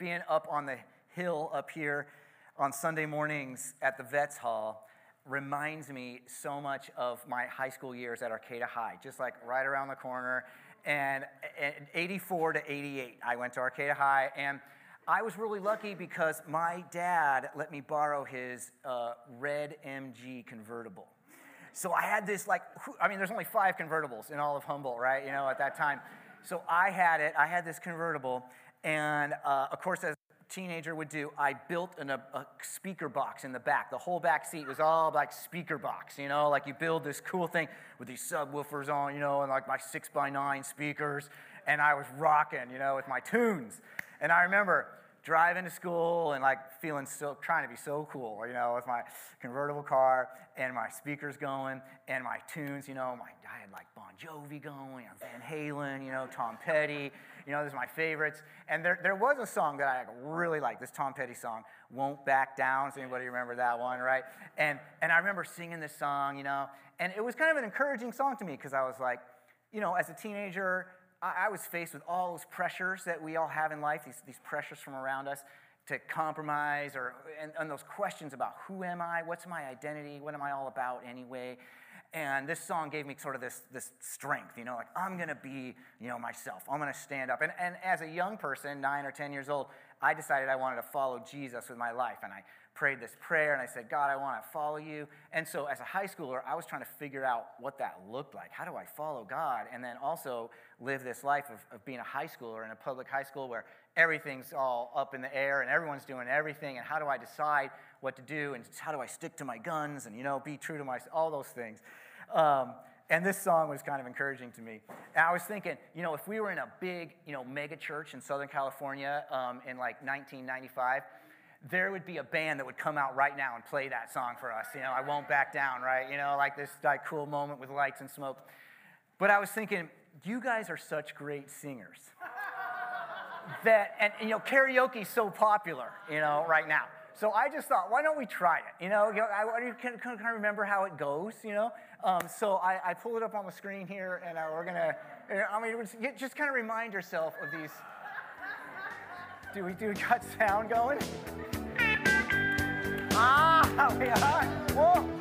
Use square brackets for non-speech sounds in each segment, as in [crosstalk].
being up on the hill up here on Sunday mornings at the Vets Hall reminds me so much of my high school years at Arcata High, just like right around the corner. And, and 84 to 88, I went to Arcata High, and I was really lucky because my dad let me borrow his uh, red MG convertible. So I had this like, I mean, there's only five convertibles in all of Humboldt, right? You know, at that time. So I had it. I had this convertible, and uh, of course, as a teenager would do, I built an, a, a, speaker box in the back. The whole back seat was all like speaker box, you know, like you build this cool thing with these subwoofers on, you know, and like my six by nine speakers, and I was rocking, you know, with my tunes. And I remember driving to school and like feeling so trying to be so cool, you know, with my convertible car and my speakers going and my tunes, you know, my I had like Bon Jovi going, Van Halen, you know, Tom Petty, you know, those are my favorites. And there, there was a song that I really liked, this Tom Petty song, Won't Back Down. Does anybody remember that one, right? And, and I remember singing this song, you know, and it was kind of an encouraging song to me because I was like, you know, as a teenager, I, was faced with all those pressures that we all have in life, these, these pressures from around us to compromise or and, and, those questions about who am I, what's my identity, what am I all about anyway. And this song gave me sort of this, this strength, you know, like I'm gonna be, you know, myself. I'm gonna stand up. And, and as a young person, nine or 10 years old, I decided I wanted to follow Jesus with my life. And I prayed this prayer and I said, God, I want to follow you. And so as a high schooler, I was trying to figure out what that looked like. How do I follow God? And then also live this life of, of being a high schooler in a public high school where everything's all up in the air and everyone's doing everything. And how do I decide what to do? And how do I stick to my guns and, you know, be true to my, all those things. Um, and this song was kind of encouraging to me. And I was thinking, you know, if we were in a big, you know, mega church in Southern California um, in like 1995, there would be a band that would come out right now and play that song for us. You know, I won't back down, right? You know, like this like cool moment with lights and smoke. But I was thinking, you guys are such great singers. [laughs] that and you know, karaoke's so popular, you know, right now. So I just thought, why don't we try it? You know, I, I can, can kind of remember how it goes, you know? Um, so I, I pull it up on the screen here, and uh, we're gonna, I mean, just kind of remind yourself of these. Do we do we got sound going? Ah, we are. Whoa,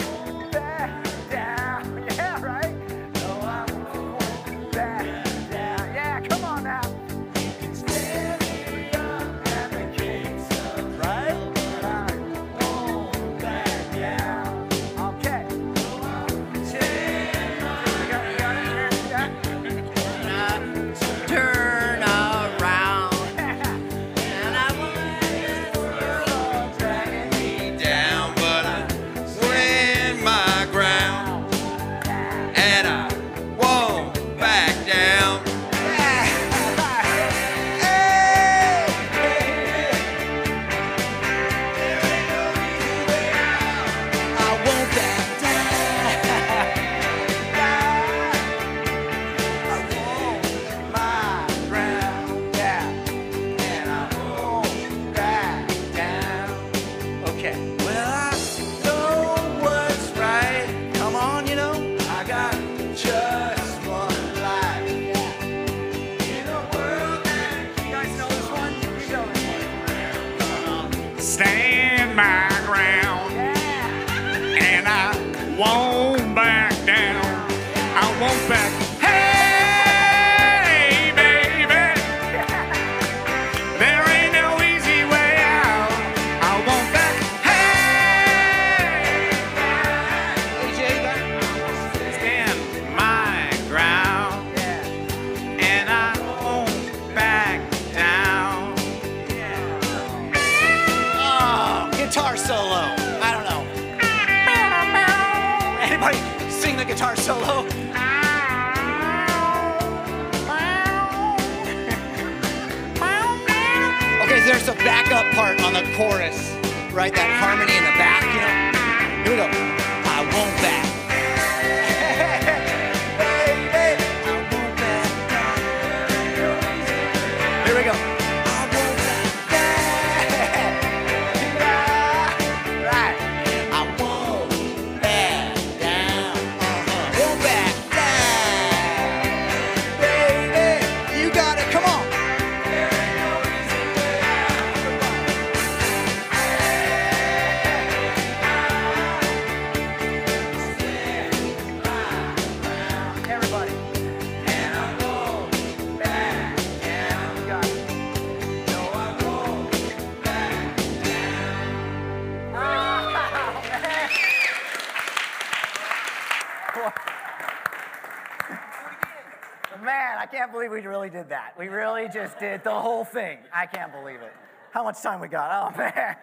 that. We really just did the whole thing. I can't believe it. How much time we got? Oh, [laughs] man.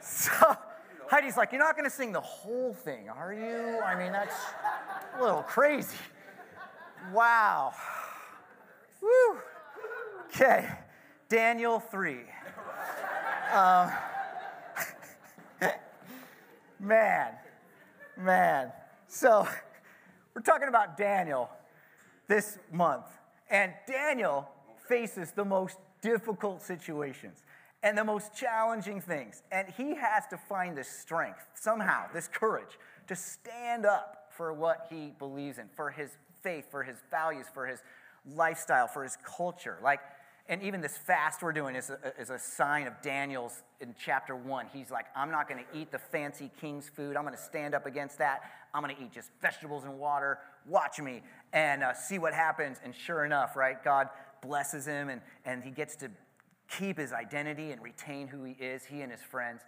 So Heidi's like, You're not going to sing the whole thing, are you? I mean, that's a little crazy. Wow. Woo. Okay. Daniel 3. Um, [laughs] man, man. So, we're talking about Daniel this month. And Daniel faces the most difficult situations and the most challenging things. And he has to find this strength, somehow, this courage to stand up for what he believes in, for his faith, for his values, for his lifestyle, for his culture. Like, and even this fast we're doing is a, is a sign of Daniel's in chapter one. He's like, I'm not going to eat the fancy king's food. I'm going to stand up against that. I'm going to eat just vegetables and water. Watch me and uh, see what happens. And sure enough, right, God blesses him and, and he gets to keep his identity and retain who he is, he and his friends.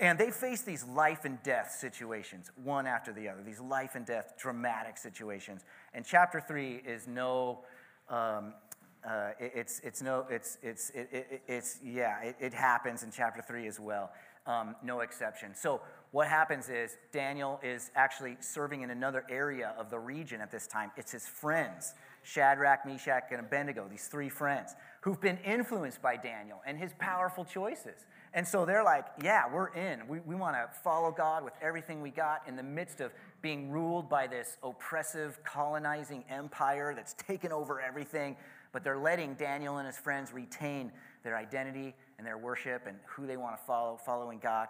And they face these life and death situations, one after the other, these life and death dramatic situations. And chapter three is no um, uh, it, it's, it's no, it's, it's, it, it, it's yeah, it, happens in chapter three as well. Um, no exception. So what happens is Daniel is actually serving in another area of the region at this time. It's his friends, Shadrach, Meshach, and Abednego, these three friends, who've been influenced by Daniel and his powerful choices. And so they're like, yeah, we're in. We, we want to follow God with everything we got in the midst of being ruled by this oppressive, colonizing empire that's taken over everything but they're letting Daniel and his friends retain their identity and their worship and who they want to follow, following God.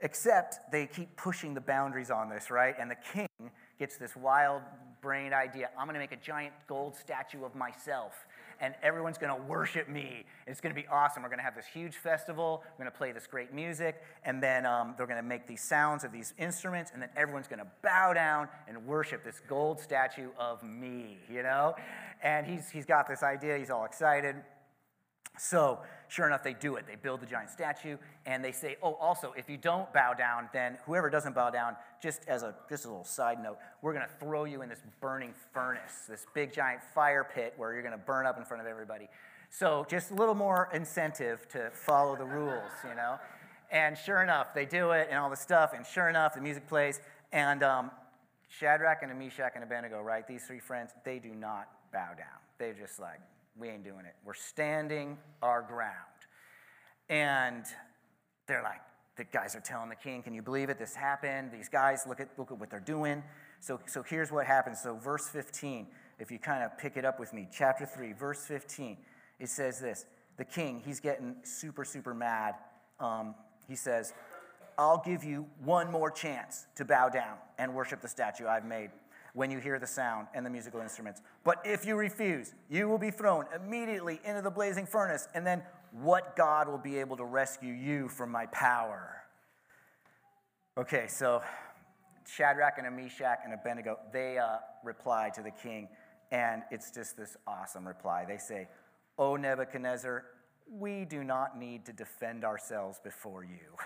Except they keep pushing the boundaries on this, right? And the king gets this wild brained idea I'm going to make a giant gold statue of myself and everyone's going to worship me. It's going to be awesome. We're going to have this huge festival. We're going to play this great music, and then um, they're going to make these sounds of these instruments, and then everyone's going to bow down and worship this gold statue of me, you know? And he's, he's got this idea. He's all excited. So, sure enough, they do it. They build the giant statue, and they say, "Oh, also, if you don't bow down, then whoever doesn't bow down, just as a just a little side note, we're going to throw you in this burning furnace, this big giant fire pit where you're going to burn up in front of everybody." So, just a little more incentive to follow the rules, you know. And sure enough, they do it, and all the stuff. And sure enough, the music plays, and um, Shadrach and Meshach and Abednego, right? These three friends, they do not bow down. They're just like, we ain't doing it. We're standing our ground. And they're like, the guys are telling the king, can you believe it? This happened. These guys, look at, look at what they're doing. So, so here's what happens. So, verse 15, if you kind of pick it up with me, chapter 3, verse 15, it says this The king, he's getting super, super mad. Um, he says, I'll give you one more chance to bow down and worship the statue I've made when you hear the sound and the musical instruments. But if you refuse, you will be thrown immediately into the blazing furnace, and then what God will be able to rescue you from my power? Okay, so Shadrach and Meshach and Abednego, they uh, reply to the king, and it's just this awesome reply. They say, O Nebuchadnezzar, we do not need to defend ourselves before you.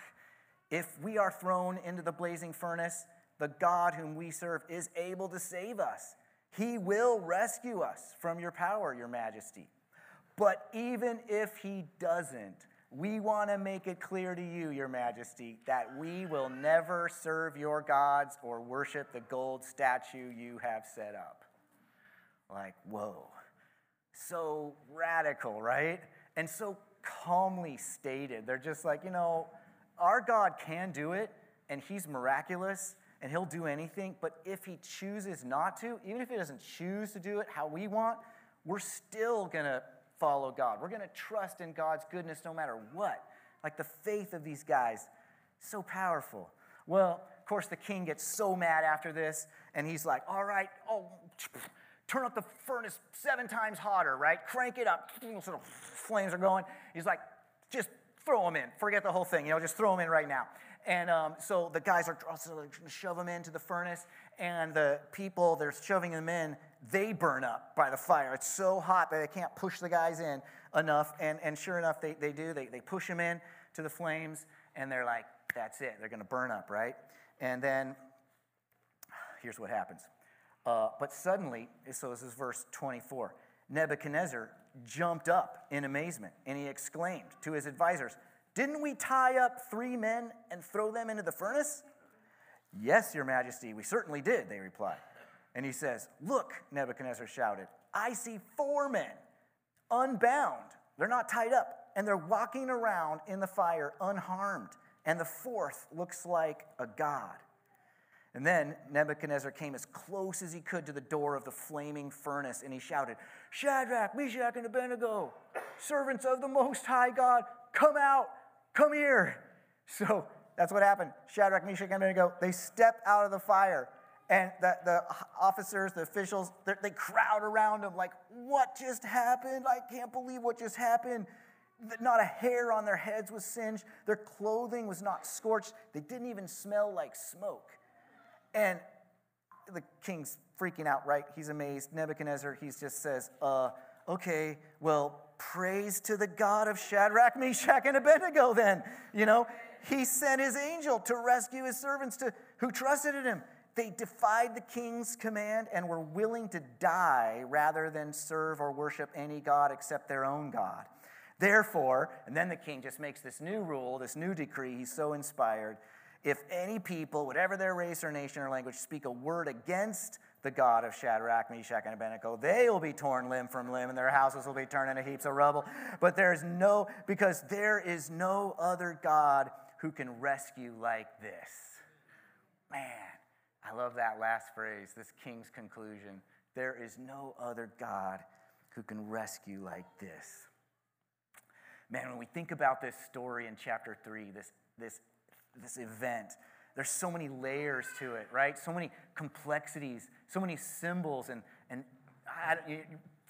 If we are thrown into the blazing furnace, the God whom we serve is able to save us. He will rescue us from your power, your majesty. But even if he doesn't, we want to make it clear to you, your majesty, that we will never serve your gods or worship the gold statue you have set up. Like, whoa. So radical, right? And so calmly stated. They're just like, you know, our God can do it, and he's miraculous, and he'll do anything. But if he chooses not to, even if he doesn't choose to do it how we want, we're still going to follow God. We're going to trust in God's goodness no matter what. Like the faith of these guys, so powerful. Well, of course, the king gets so mad after this, and he's like, all right, oh, turn up the furnace seven times hotter, right? Crank it up. [laughs] Of flames are going. He's like, just throw them in. Forget the whole thing, you know, just throw them in right now. And um, so the guys are also going to shove them into the furnace, and the people they're shoving them in, they burn up by the fire. It's so hot that they can't push the guys in enough. And, and sure enough, they, they do. They, they push them in to the flames, and they're like, that's it. They're going to burn up, right? And then here's what happens. Uh, but suddenly, so this is verse 24. Nebuchadnezzar jumped up in amazement and he exclaimed to his advisors, Didn't we tie up three men and throw them into the furnace? Yes, Your Majesty, we certainly did, they replied. And he says, Look, Nebuchadnezzar shouted, I see four men unbound. They're not tied up, and they're walking around in the fire unharmed. And the fourth looks like a god. And then Nebuchadnezzar came as close as he could to the door of the flaming furnace, and he shouted, Shadrach, Meshach, and Abednego, servants of the Most High God, come out, come here. [laughs] So that's what happened. Shadrach, Meshach, and Abednego, they step out of the fire. And the, the officers, the officials, they crowd around them like, What just happened? I can't believe what just happened. Not a hair on their heads was singed. Their clothing was not scorched. They didn't even smell like smoke. And the king's freaking out, right? He's amazed. Nebuchadnezzar, he just says, uh, okay, well, praise to the God of Shadrach, Meshach, and Abednego then. You know, he sent his angel to rescue his servants to, who trusted in him. They defied the king's command and were willing to die rather than serve or worship any God except their own God. Therefore, and then the king just makes this new rule, this new decree. He's so inspired. If any people, whatever their race or nation or language, speak a word against the God of Shadrach, Meshach, and Abednego, they will be torn limb from limb, and their houses will be turned into heaps of rubble. But there is no, because there is no other God who can rescue like this. Man, I love that last phrase, this king's conclusion. There is no other God who can rescue like this. Man, when we think about this story in chapter 3, this, this, this event, there's so many layers to it, right? So many complexities, so many symbols and, and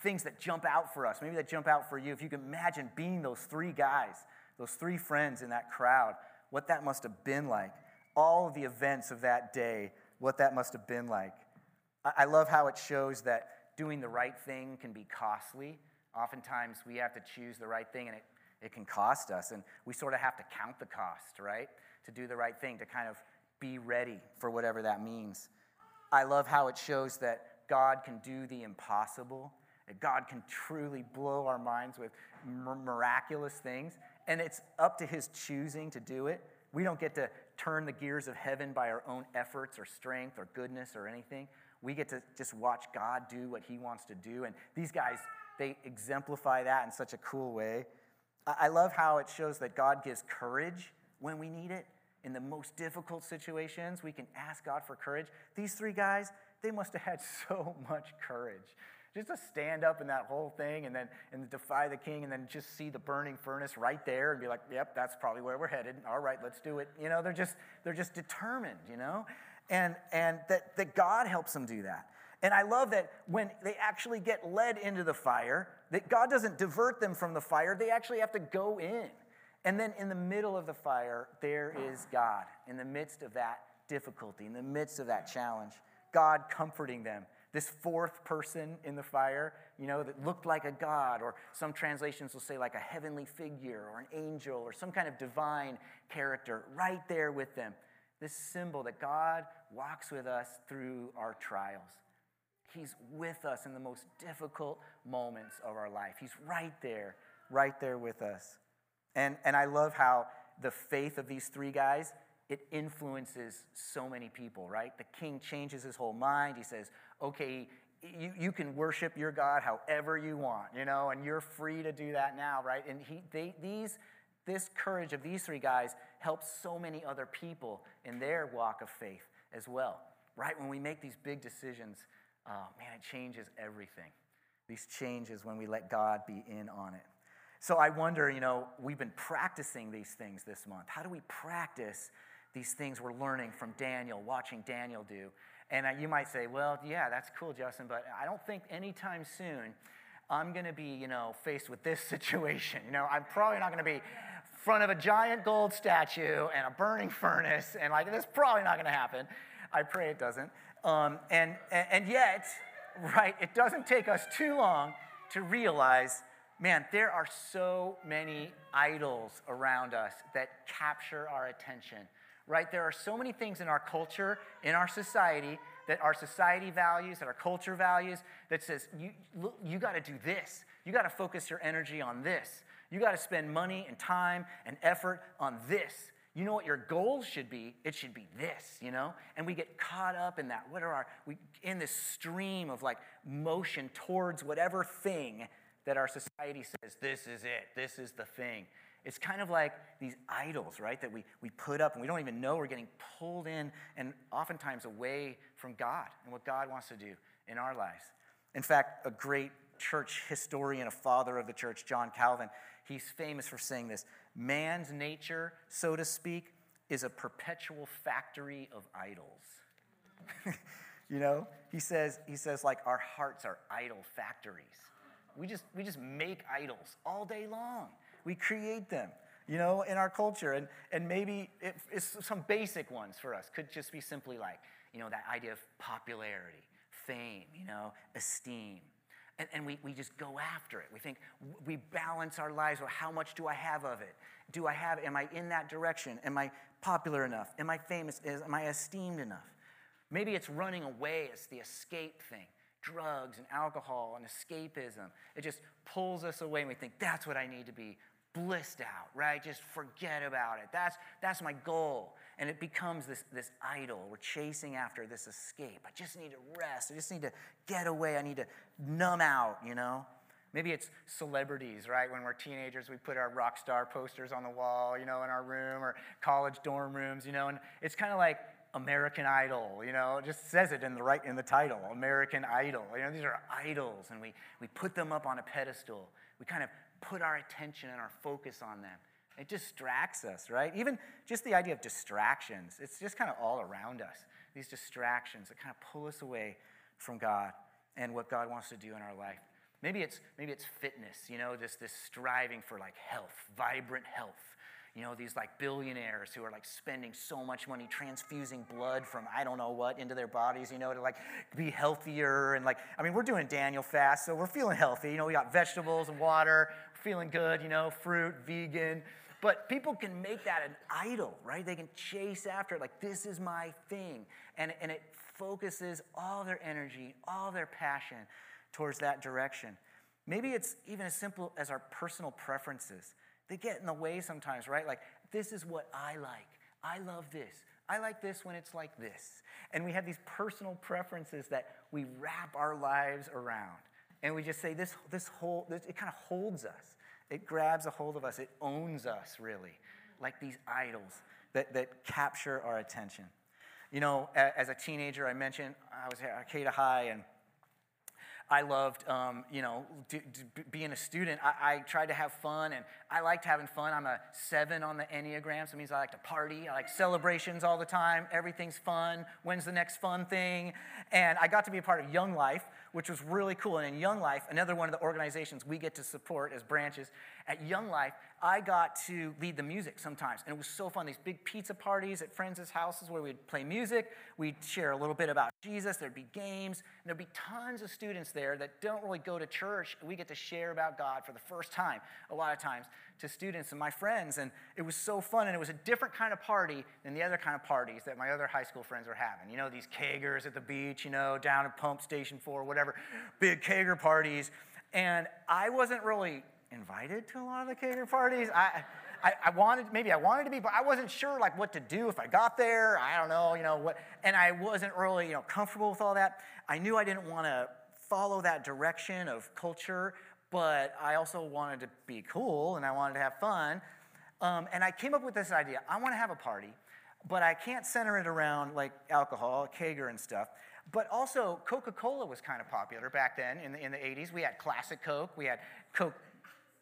things that jump out for us. Maybe that jump out for you. If you can imagine being those three guys, those three friends in that crowd, what that must have been like. All of the events of that day what that must have been like. I love how it shows that doing the right thing can be costly. Oftentimes, we have to choose the right thing, and it, it can cost us. And we sort of have to count the cost, right? To do the right thing, to kind of be ready for whatever that means. I love how it shows that God can do the impossible, that God can truly blow our minds with miraculous things, and it's up to His choosing to do it. We don't get to turn the gears of heaven by our own efforts or strength or goodness or anything. We get to just watch God do what He wants to do. And these guys, they exemplify that in such a cool way. I love how it shows that God gives courage when we need it. In the most difficult situations, we can ask God for courage. These three guys, they must have had [laughs] so much courage just to stand up in that whole thing and then and defy the king and then just see the burning furnace right there and be like, yep, that's probably where we're headed. All right, let's do it. You know, they're just they're just determined, you know? And and that, that God helps them do that. And I love that when they actually get led into the fire, that God doesn't divert them from the fire, they actually have to go in. And then in the middle of the fire, there is God in the midst of that difficulty, in the midst of that challenge. God comforting them, this fourth person in the fire, you know, that looked like a god, or some translations will say like a heavenly figure, or an angel, or some kind of divine character right there with them. This symbol that God walks with us through our trials. He's with us in the most difficult moments of our life. He's right there, right there with us. And, and I love how the faith of these three guys, it influences so many people, right? The king changes his whole mind. He says, okay, you, you can worship your God however you want, you know, and you're free to do that now, right? And he, they, these, this courage of these three guys helps so many other people in their walk of faith as well, right? When we make these big decisions, uh, man, it changes everything. These changes when we let God be in on it. So I wonder, you know, we've been practicing these things this month. How do we practice these things we're learning from Daniel, watching Daniel do? And you might say, well, yeah, that's cool, Justin, but I don't think anytime soon I'm going to be, you know, faced with this [laughs] situation. You know, I'm probably not going to be in front of a giant gold statue and a burning furnace, and like, that's probably not going to happen. I pray it doesn't. Um, and, and yet, right, it doesn't take us too long to realize man, there are so many idols around us that capture our attention right? There are so many things in our culture, in our society, that our society values, that our culture values, that says, you, you got to do this. You got to focus your energy on this. You got to spend money and time and effort on this. You know what your goals should be? It should be this, you know? And we get caught up in that. What are our, we, in this stream of like motion towards whatever thing that our society says, this is it, this is the thing. It's kind of like these idols, right, that we, we put up and we don't even know we're getting pulled in and oftentimes away from God and what God wants to do in our lives. In fact, a great church historian, a father of the church, John Calvin, he's famous for saying this man's nature, so to speak, is a perpetual factory of idols. [laughs] you know, he says, he says, like, our hearts are idol factories. We just, we just make idols all day long. We create them, you know, in our culture. And, and maybe it, it's some basic ones for us. Could just be simply like, you know, that idea of popularity, fame, you know, esteem. And, and we, we just go after it. We think we balance our lives. Well, how much do I have of it? Do I have, am I in that direction? Am I popular enough? Am I famous? Am I esteemed enough? Maybe it's running away, it's the escape thing drugs and alcohol and escapism. It just pulls us away and we think, that's what I need to be blissed out, right? Just forget about it. That's, that's my goal. And it becomes this, this idol. We're chasing after this escape. I just need to rest. I just need to get away. I need to numb out, you know? Maybe it's celebrities, right? When we're teenagers, we put our rock star posters on the wall, you know, in our room or college dorm rooms, you know, and it's kind of like American Idol, you know, just says it in the right in the title, American Idol. You know, these are idols, and we, we put them up on a pedestal. We kind of put our attention and our focus on them. It distracts us, right? Even just the idea of distractions, it's just kind of all around us. These distractions that kind of pull us away from God and what God wants to do in our life. Maybe it's maybe it's fitness, you know, just this striving for like health, vibrant health you know, these like billionaires who are like spending so much money transfusing blood from I don't know what into their bodies, you know, to like be healthier. And like, I mean, we're doing Daniel fast, so we're feeling healthy. You know, we got vegetables and water, feeling good, you know, fruit, vegan. But people can make that an idol, right? They can chase after it like, this is my thing. And, and it focuses all their energy, all their passion towards that direction. Maybe it's even as simple as our personal preferences. They get in the way sometimes, right? Like, this is what I like. I love this. I like this when it's like this. And we have these personal preferences that we wrap our lives around. And we just say, this, this whole, this, it kind of holds us. It grabs a hold of us. It owns us, really, like these idols that, that capture our attention. You know, as a teenager, I mentioned I was at Arcata High and I loved, um, you know, being a student. I-, I, tried to have fun, and I liked having fun. I'm a seven on the Enneagram, so it means I like to party. I like celebrations all the time. Everything's fun. When's the next fun thing? And I got to be a part of Young Life, which was really cool. And in Young Life, another one of the organizations we get to support as branches, at Young Life, I got to lead the music sometimes. And it was so fun. These big pizza parties at friends' houses where we'd play music, we'd share a little bit about Jesus, there'd be games, and there'd be tons of students there that don't really go to church. We get to share about God for the first time, a lot of times, to students and my friends. And it was so fun. And it was a different kind of party than the other kind of parties that my other high school friends were having. You know, these kegers at the beach, you know, down at Pump Station 4, whatever, big keger parties. And I wasn't really invited to a lot of the kegger parties. I, I, I, wanted, maybe I wanted to be, but I wasn't sure like what to do if I got there. I don't know, you know what, and I wasn't really, you know, comfortable with all that. I knew I didn't want to follow that direction of culture, but I also wanted to be cool and I wanted to have fun. Um, and I came up with this idea. I want to have a party, but I can't center it around like alcohol, kegger and stuff. But also, Coca Cola was kind of popular back then in the, in the 80s. We had classic Coke, we had Coke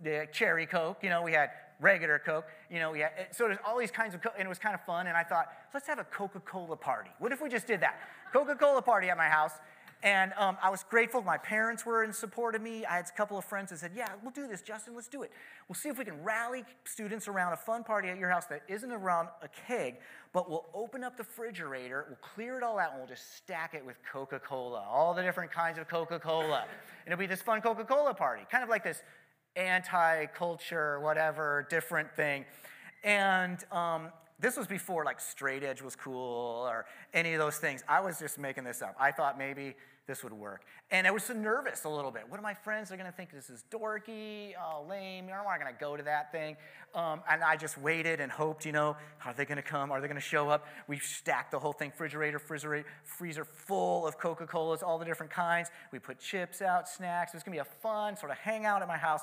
the cherry Coke, you know, we had regular Coke, you know, we had, so there's all these kinds of Coke, and it was kind of fun, and I thought, let's have a Coca-Cola party. What if we just did that? Coca-Cola party at my house, and um, I was grateful. My parents were in support of me. I had a couple of friends that said, yeah, we'll do this, Justin, let's do it. We'll see if we can rally students around a fun party at your house that isn't around a keg, but we'll open up the refrigerator, we'll clear it all out, and we'll just stack it with Coca-Cola, all the different kinds of Coca-Cola. And it'll be this fun Coca-Cola party, kind of like this anti culture, whatever, different thing. And um, this was before like straight edge was cool or any of those things. I was just making this up. I thought maybe this would work. And I was so nervous a little bit. What are my friends? They're going to think this is dorky, oh, lame. I'm not going to go to that thing. Um, and I just waited and hoped, you know, are they going to come? Are they going to show up? We stacked the whole thing, refrigerator, refrigerator, freezer full of Coca Colas, all the different kinds. We put chips out, snacks. It was going to be a fun sort of hangout at my house.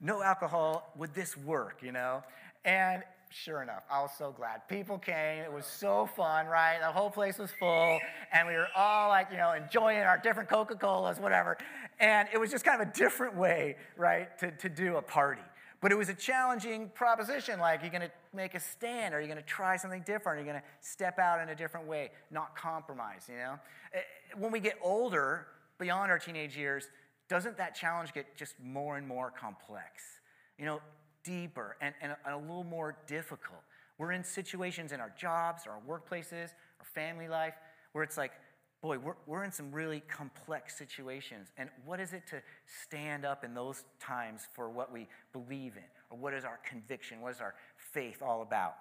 No alcohol. Would this work, you know? And sure enough, I was so glad. People came. It was so fun, right? The whole place was full, and we were all like, you know, enjoying our different Coca Colas, whatever. And it was just kind of a different way, right, to, to do a party. But it was a challenging proposition. Like, you're going to make a stand? Are you going to try something different? Are you going to step out in a different way? Not compromise, you know? Eh, when we get older, beyond our teenage years, doesn't that challenge get just more and more complex? You know, deeper and, and, a, a little more difficult. We're in situations in our jobs, our workplaces, our family life, where it's like, boy, we're, we're in some really complex situations. And what is it to stand up in those times for what we believe in? Or what is our conviction? What is our faith all about?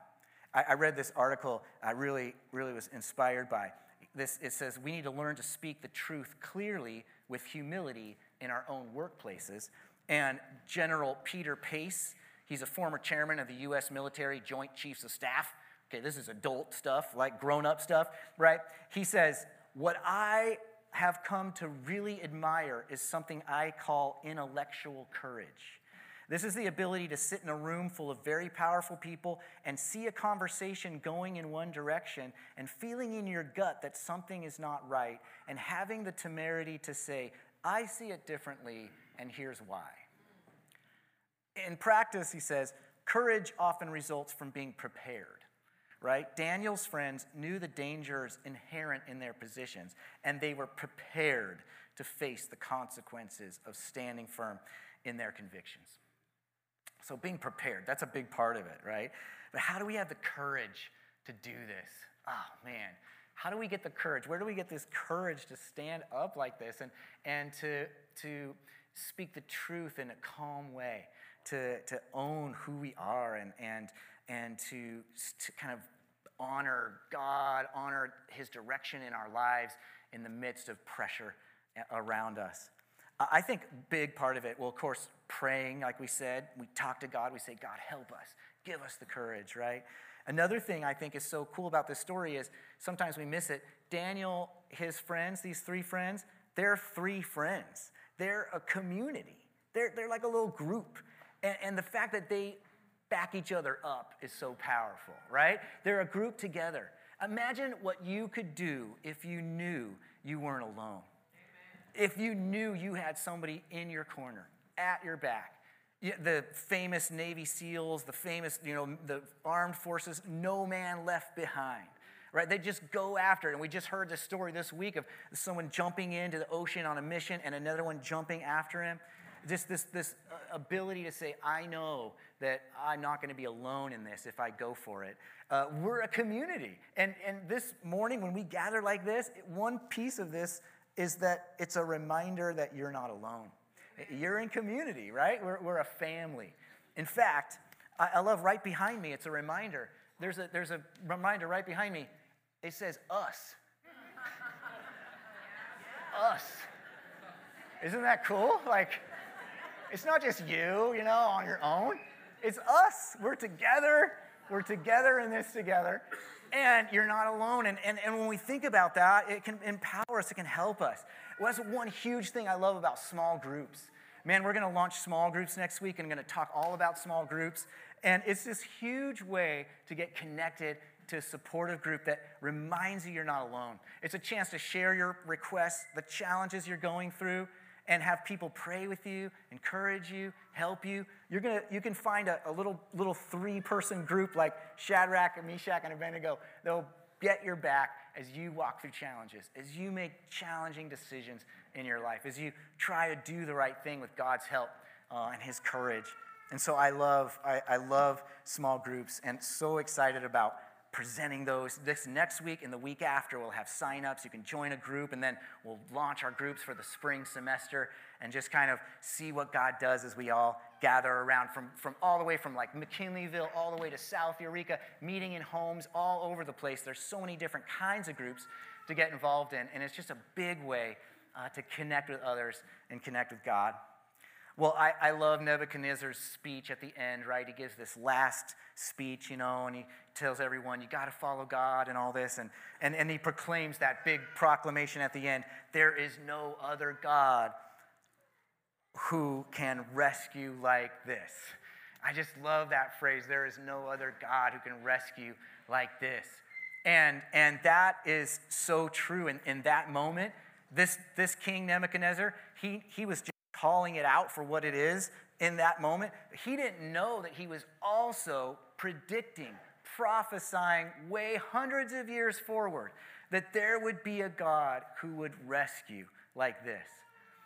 I, I read this article I really, really was inspired by. This, it says, we need to learn to speak the truth clearly with humility in our own workplaces. And General Peter Pace, He's a former chairman of the U.S. Military Joint Chiefs of Staff. Okay, this is adult stuff, like grown up stuff, right? He says, What I have come to really admire is something I call intellectual courage. This is the ability to sit in a room full of very powerful people and see a conversation going in one direction and feeling in your gut that something is not right and having the temerity to say, I see it differently and here's why. In practice, he says, courage often results from being prepared, right? Daniel's friends knew the dangers inherent in their positions, and they were prepared to face the consequences of standing firm in their convictions. So, being prepared, that's a big part of it, right? But how do we have the courage to do this? Oh, man. How do we get the courage? Where do we get this courage to stand up like this and, and to, to speak the truth in a calm way? To, to own who we are and, and, and to, to kind of honor God, honor His direction in our lives in the midst of pressure around us. I think big part of it, well, of course, praying, like we said, we talk to God, we say, God, help us, give us the courage, right? Another thing I think is so cool about this story is sometimes we miss it. Daniel, his friends, these three friends, they're three friends. They're a community. They're, they're like a little group. And, and the fact that they back each other up is so powerful, right? They're a group together. Imagine what you could do if you knew you weren't alone. If you knew you had somebody in your corner, at your back. The famous Navy SEALs, the famous, you know, the armed forces, no man left behind right? They just go after it. And we just heard the story this week of someone jumping into the ocean on a mission and another one jumping after him. Just this, this uh, ability to say, I know that I'm not going to be alone in this if I go for it. Uh, we're a community. And, and this morning, when we gather like this, one piece of this is that it's a reminder that you're not alone. You're in community, right? We're, we're a family. In fact, I, I love right behind me, it's a reminder. There's a, there's a reminder right behind me. It says us. [laughs] us. Isn't that cool? Like, it's not just you, you know, on your own. It's us. We're together. We're together in this together. And you're not alone. And, and, and when we think about that, it can empower us, it can help us. Well, that's one huge thing I love about small groups. Man, we're going to launch small groups next week and I'm going to talk all about small groups. And it's this huge way to get connected to a supportive group that reminds you you're not alone. It's a chance to share your requests, the challenges you're going through, and have people pray with you, encourage you, help you. You're gonna, you can find a, a little, little three person group like Shadrach, and Meshach, and Abednego. They'll get your back as you walk through challenges, as you make challenging decisions in your life, as you try to do the right thing with God's help uh, and His courage. And so I love, I, I love small groups and so excited about presenting those this next week and the week after. We'll have signups. You can join a group, and then we'll launch our groups for the spring semester and just kind of see what God does as we all gather around from, from all the way from like McKinleyville all the way to South Eureka, meeting in homes all over the place. There's so many different kinds of groups to get involved in, and it's just a big way uh, to connect with others and connect with God. Well, I, I love Nebuchadnezzar's speech at the end, right? He gives this last speech, you know, and he tells everyone, you got to follow God and all this. And, and, and he proclaims that big proclamation at the end there is no other God who can rescue like this. I just love that phrase. There is no other God who can rescue like this. And, and that is so true. In, in that moment, this, this king Nebuchadnezzar, he, he was calling it out for what it is in that moment. He didn't know that he was also predicting, prophesying way hundreds of years forward that there would be a God who would rescue like this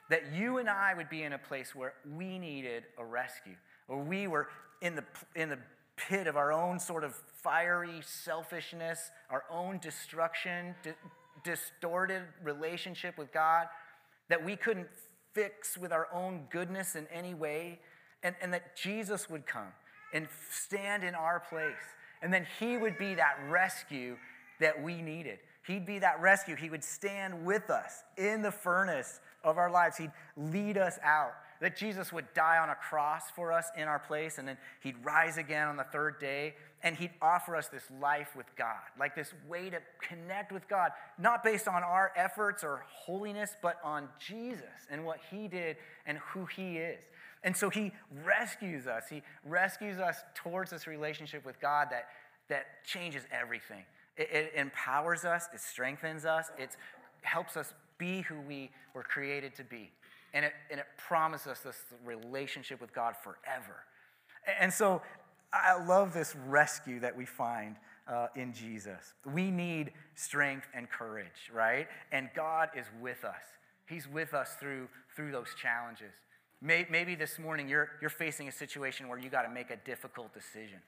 that you and I would be in a place where we needed a rescue, or we were in the, in the pit of our own sort of fiery selfishness, our own destruction, di- distorted relationship with God, that we couldn't fix with our own goodness in any way, and, and that Jesus would come and stand in our place. And then he would be that rescue that we needed. He'd be that rescue. He would stand with us in the furnace of our lives. He'd lead us out. That Jesus would die on a cross for us in our place, and then he'd rise again on the third day, and he'd offer us this life with God, like this way to connect with God, not based on our efforts or holiness, but on Jesus and what he did and who he is. And so he rescues us. He rescues us towards this relationship with God that, that changes everything. It, it empowers us, it strengthens us, it helps us be who we were created to be. And it, and it promises us this relationship with God forever. And so I love this rescue that we find uh, in Jesus. We need strength and courage, right? And God is with us. He's with us through, through those challenges. Maybe this morning you're, you're facing a situation where you got to make a difficult decision.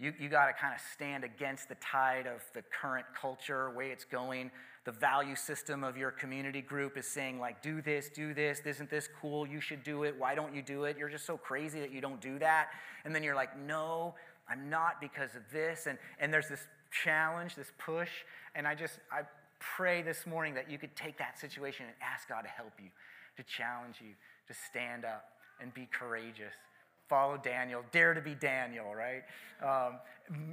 You, you got to kind of stand against the tide of the current culture, way it's going. The value system of your community group is saying like do this do this isn't this cool? You should do it. Why don't you do it? You're just so crazy that you don't do that. And then you're like no i'm not because of this. And and there's this challenge this push. And i just i pray this morning that you could take that situation and ask god to help you to challenge you to stand up and be courageous follow Daniel, dare to be Daniel, right? Um,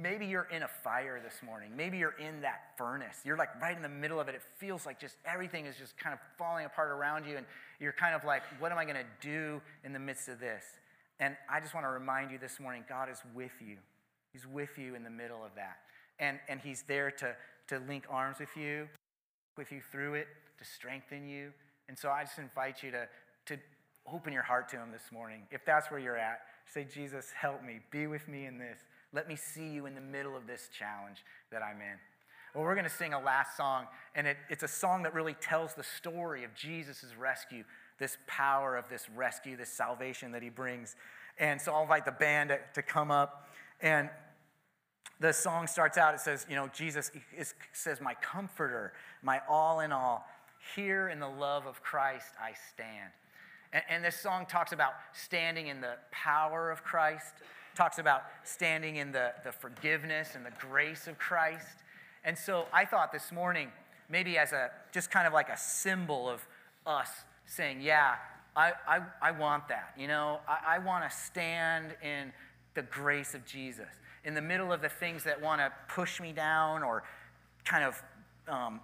maybe you're in a fire this morning. Maybe you're in that furnace. You're like right in the middle of it. It feels like just everything is just kind of falling apart around you, and you're kind of like, what am I going to do in the midst of this? And I just want to remind you this morning God is with you. He's with you in the middle of that. And, and He's there to, to link arms with you, with you through it, to strengthen you. And so I just invite you to, to open your heart to Him this morning. If that's where you're at, say, Jesus, help me. Be with me in this. Let me see you in the middle of this challenge that I'm in. Well, we're going to sing a last song, and it, it's a song that really tells the story of Jesus' rescue, this power of this rescue, this salvation that He brings. And so I'll invite the band to, to come up. And the song starts out, it says, you know, Jesus is, says, My comforter, my all in all. Here in the love of Christ I stand. And, and this song talks about standing in the power of Christ, talks about standing in the, the forgiveness and the grace of Christ. And so I thought this morning, maybe as a just kind of like a symbol of us saying, Yeah, I, I, I want that. You know, I, I want to stand in the grace of Jesus in the middle of the things that want to push me down or kind of um,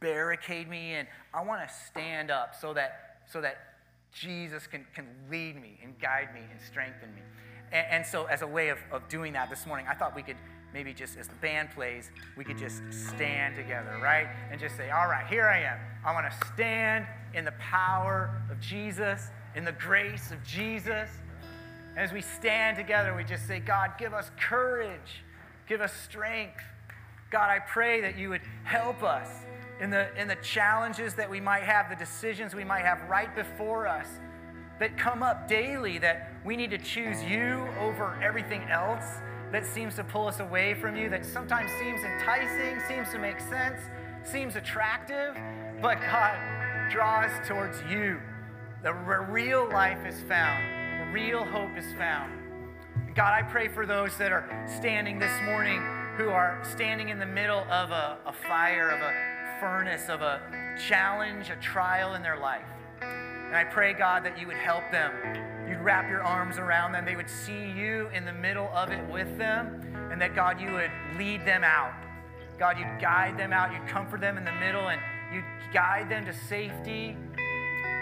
barricade me. And I want to stand up so that, so that Jesus can, can lead me and guide me and strengthen me. And, and so, as a way of, of doing that this morning, I thought we could maybe just as the band plays, we could just stand together, right? And just say, All right, here I am. I want to stand in the power of Jesus, in the grace of Jesus. And as we stand together, we just say, God, give us courage, give us strength. God, I pray that you would help us in the, in the challenges that we might have, the decisions we might have right before us that come up daily, that we need to choose you over everything else, that seems to pull us away from you, that sometimes seems enticing, seems to make sense, seems attractive, but God, draws towards you. The real life is found, real hope is found. God, I pray for those that are standing this morning who are standing in the middle of a, a fire, of a furnace, of a challenge, a trial in their life. And I pray, God, that you would help them. You'd wrap your arms around them. They would see you in the middle of it with them. And that, God, you would lead them out. God, you'd guide them out. You'd comfort them in the middle and you'd guide them to safety.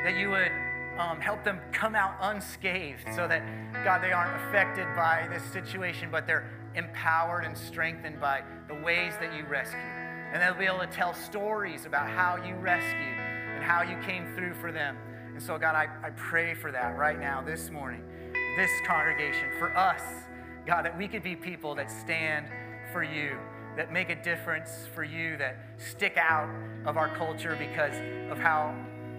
That you would um, help them come out unscathed so that, God, they aren't affected by this situation, but they're empowered and strengthened by the ways that you rescue. And they'll be able to tell stories about how you rescued and how you came through for them. And so, God, I, I pray for that right now, this morning, this congregation, for us, God, that we could be people that stand for you, that make a difference for you, that stick out of our culture because of how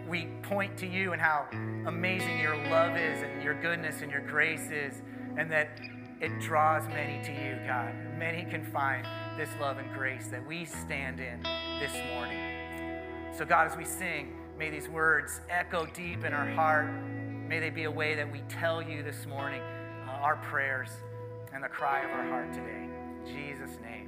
we point to you and how amazing your love is and your goodness and your grace is, and that it draws many to you, God. Many can find this love and grace that we stand in this morning. So, God, as we sing, May these words echo deep in our heart. May they be a way that we tell you this morning uh, our prayers and the cry of our heart today. In Jesus' name.